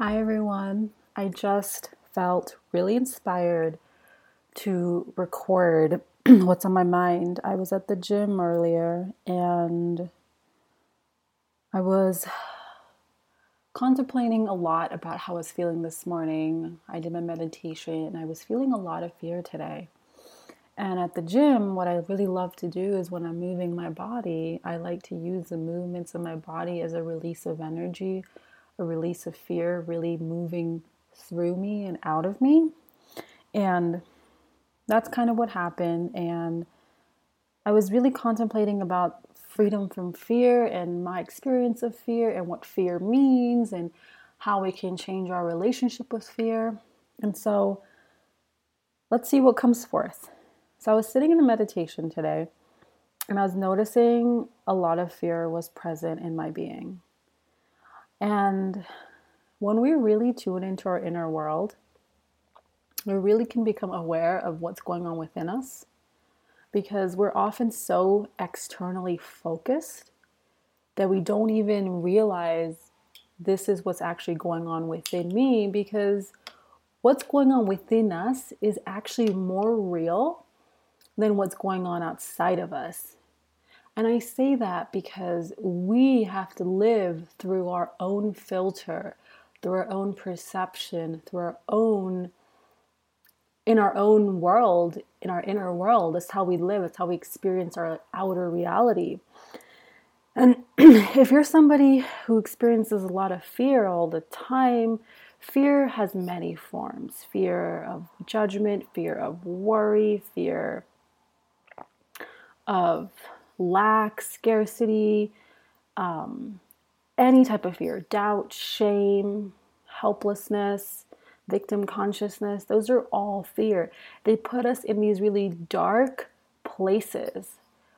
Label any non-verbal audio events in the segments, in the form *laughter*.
Hi, everyone. I just felt really inspired to record *clears throat* what's on my mind. I was at the gym earlier and I was contemplating a lot about how I was feeling this morning. I did my meditation and I was feeling a lot of fear today. And at the gym, what I really love to do is when I'm moving my body, I like to use the movements of my body as a release of energy a release of fear really moving through me and out of me. And that's kind of what happened. And I was really contemplating about freedom from fear and my experience of fear and what fear means and how we can change our relationship with fear. And so let's see what comes forth. So I was sitting in a meditation today and I was noticing a lot of fear was present in my being. And when we really tune into our inner world, we really can become aware of what's going on within us because we're often so externally focused that we don't even realize this is what's actually going on within me because what's going on within us is actually more real than what's going on outside of us. And I say that because we have to live through our own filter, through our own perception, through our own in our own world, in our inner world. That's how we live, it's how we experience our outer reality. And *clears throat* if you're somebody who experiences a lot of fear all the time, fear has many forms fear of judgment, fear of worry, fear of lack, scarcity, um, any type of fear, doubt, shame, helplessness, victim consciousness, those are all fear. They put us in these really dark places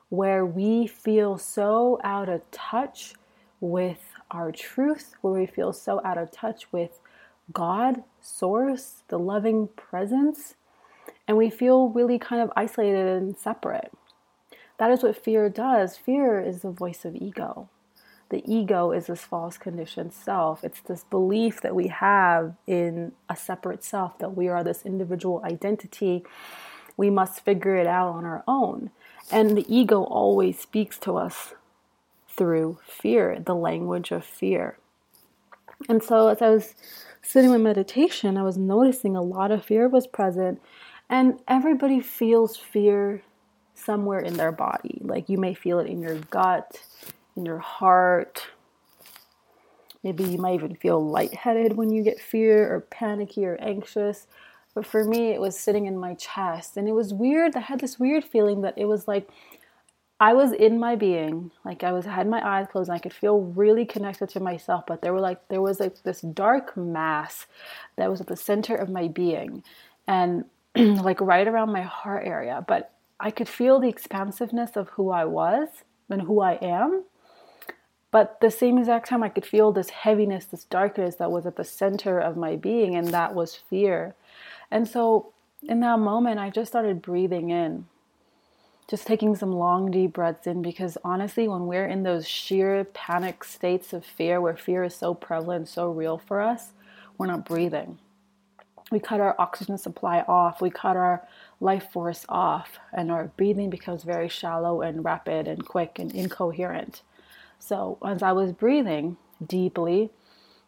where we feel so out of touch with our truth, where we feel so out of touch with God, Source, the loving presence, and we feel really kind of isolated and separate. That is what fear does. Fear is the voice of ego. The ego is this false conditioned self. It's this belief that we have in a separate self, that we are this individual identity. We must figure it out on our own. And the ego always speaks to us through fear, the language of fear. And so as I was sitting in meditation, I was noticing a lot of fear was present. And everybody feels fear somewhere in their body. Like you may feel it in your gut, in your heart. Maybe you might even feel lightheaded when you get fear or panicky or anxious. But for me, it was sitting in my chest. And it was weird. I had this weird feeling that it was like I was in my being. Like I was I had my eyes closed and I could feel really connected to myself. But there were like there was like this dark mass that was at the center of my being. And *clears throat* like right around my heart area. But I could feel the expansiveness of who I was and who I am. But the same exact time, I could feel this heaviness, this darkness that was at the center of my being, and that was fear. And so, in that moment, I just started breathing in, just taking some long, deep breaths in, because honestly, when we're in those sheer panic states of fear, where fear is so prevalent, so real for us, we're not breathing. We cut our oxygen supply off, we cut our life force off and our breathing becomes very shallow and rapid and quick and incoherent. So, as I was breathing deeply,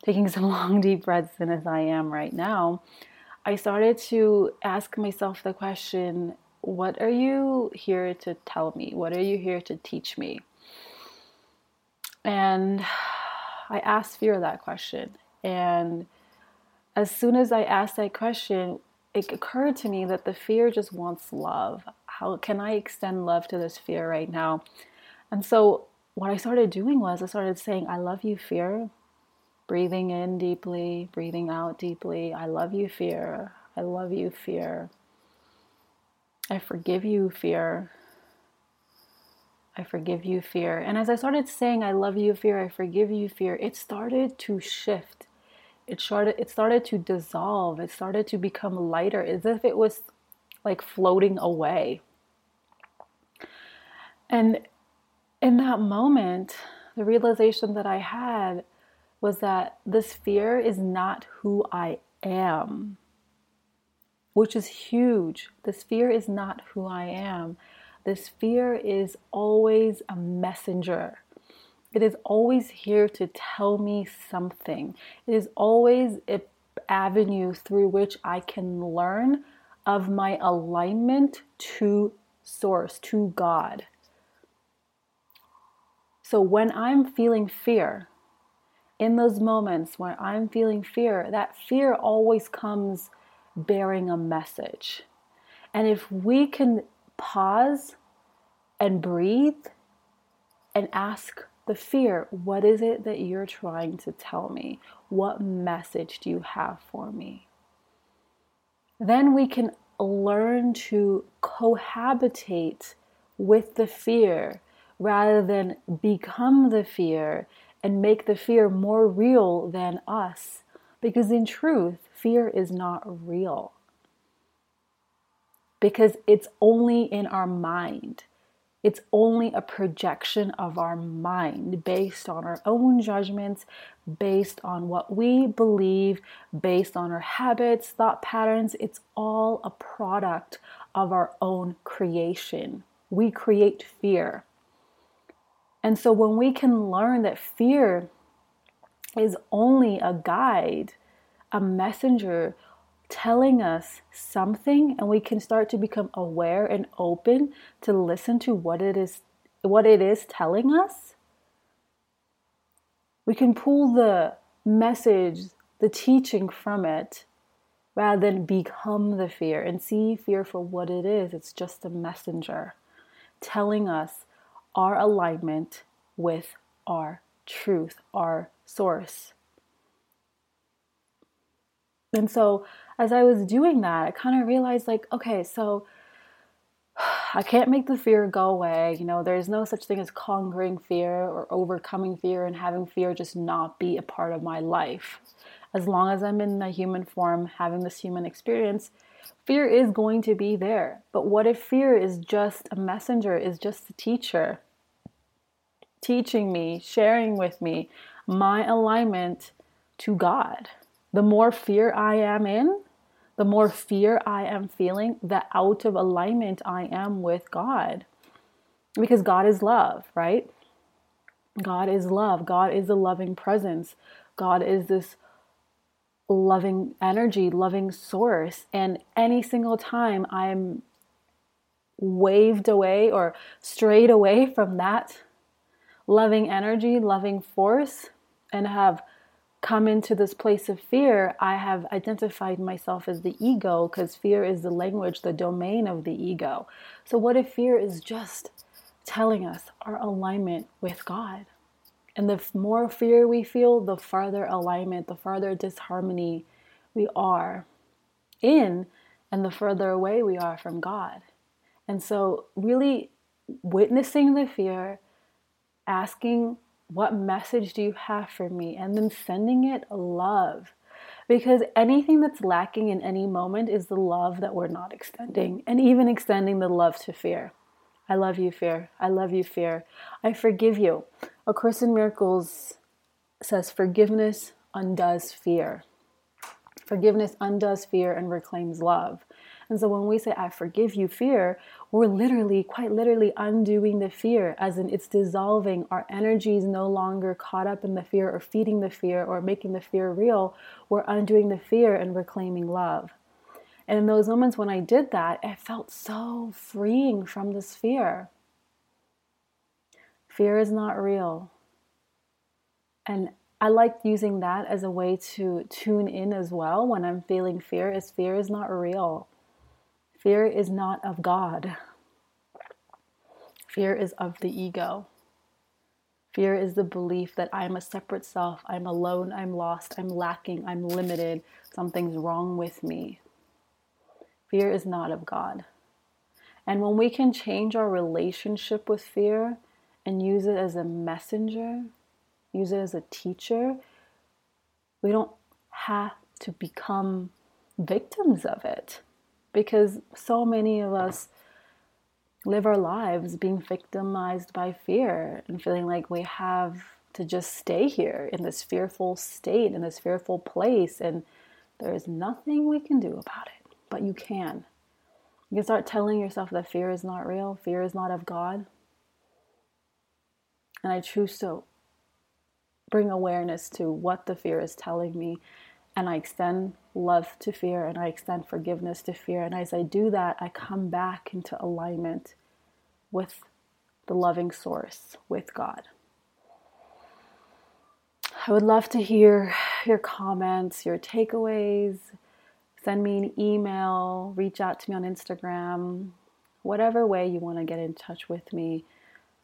taking *laughs* some long, deep breaths in as I am right now, I started to ask myself the question what are you here to tell me? What are you here to teach me? And I asked fear that question. And as soon as I asked that question, it occurred to me that the fear just wants love. how can I extend love to this fear right now? And so what I started doing was I started saying, I love you, fear. Breathing in deeply, breathing out deeply. I love you, fear. I love you, fear. I forgive you, fear. I forgive you, fear. And as I started saying, I love you, fear, I forgive you, fear, it started to shift. It started, it started to dissolve. It started to become lighter, as if it was like floating away. And in that moment, the realization that I had was that this fear is not who I am, which is huge. This fear is not who I am. This fear is always a messenger. It is always here to tell me something. It is always an avenue through which I can learn of my alignment to Source, to God. So when I'm feeling fear, in those moments when I'm feeling fear, that fear always comes bearing a message. And if we can pause and breathe and ask the fear, what is it that you're trying to tell me? What message do you have for me? Then we can learn to cohabitate with the fear rather than become the fear and make the fear more real than us. Because in truth, fear is not real. Because it's only in our mind. It's only a projection of our mind based on our own judgments, based on what we believe, based on our habits, thought patterns. It's all a product of our own creation. We create fear. And so when we can learn that fear is only a guide, a messenger telling us something and we can start to become aware and open to listen to what it is what it is telling us. We can pull the message the teaching from it rather than become the fear and see fear for what it is. It's just a messenger telling us our alignment with our truth our source and so as I was doing that, I kind of realized like, okay, so *sighs* I can't make the fear go away. You know, there's no such thing as conquering fear or overcoming fear and having fear just not be a part of my life. As long as I'm in a human form, having this human experience, fear is going to be there. But what if fear is just a messenger, is just a teacher, teaching me, sharing with me my alignment to God? The more fear I am in, the more fear I am feeling, the out of alignment I am with God. Because God is love, right? God is love. God is a loving presence. God is this loving energy, loving source. And any single time I'm waved away or strayed away from that loving energy, loving force, and have come into this place of fear, I have identified myself as the ego because fear is the language, the domain of the ego. So, what if fear is just telling us our alignment with God? And the more fear we feel, the farther alignment, the farther disharmony we are in, and the further away we are from God. And so, really witnessing the fear, asking what message do you have for me? And then sending it love. Because anything that's lacking in any moment is the love that we're not extending, and even extending the love to fear. I love you, fear. I love you, fear. I forgive you. A Course in Miracles says forgiveness undoes fear. Forgiveness undoes fear and reclaims love. And so when we say, I forgive you, fear, we're literally, quite literally, undoing the fear, as in it's dissolving. Our energy is no longer caught up in the fear or feeding the fear or making the fear real. We're undoing the fear and reclaiming love. And in those moments when I did that, it felt so freeing from this fear. Fear is not real. And I like using that as a way to tune in as well when I'm feeling fear, is fear is not real. Fear is not of God. Fear is of the ego. Fear is the belief that I'm a separate self, I'm alone, I'm lost, I'm lacking, I'm limited, something's wrong with me. Fear is not of God. And when we can change our relationship with fear and use it as a messenger, use it as a teacher, we don't have to become victims of it because so many of us live our lives being victimized by fear and feeling like we have to just stay here in this fearful state, in this fearful place, and there is nothing we can do about it. But you can. You can start telling yourself that fear is not real, fear is not of God. And I choose to bring awareness to what the fear is telling me. And I extend love to fear and I extend forgiveness to fear. And as I do that, I come back into alignment with the loving source, with God. I would love to hear your comments, your takeaways. Send me an email, reach out to me on Instagram, whatever way you want to get in touch with me.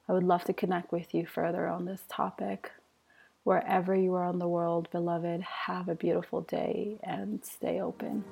I would love to connect with you further on this topic. Wherever you are in the world, beloved, have a beautiful day and stay open.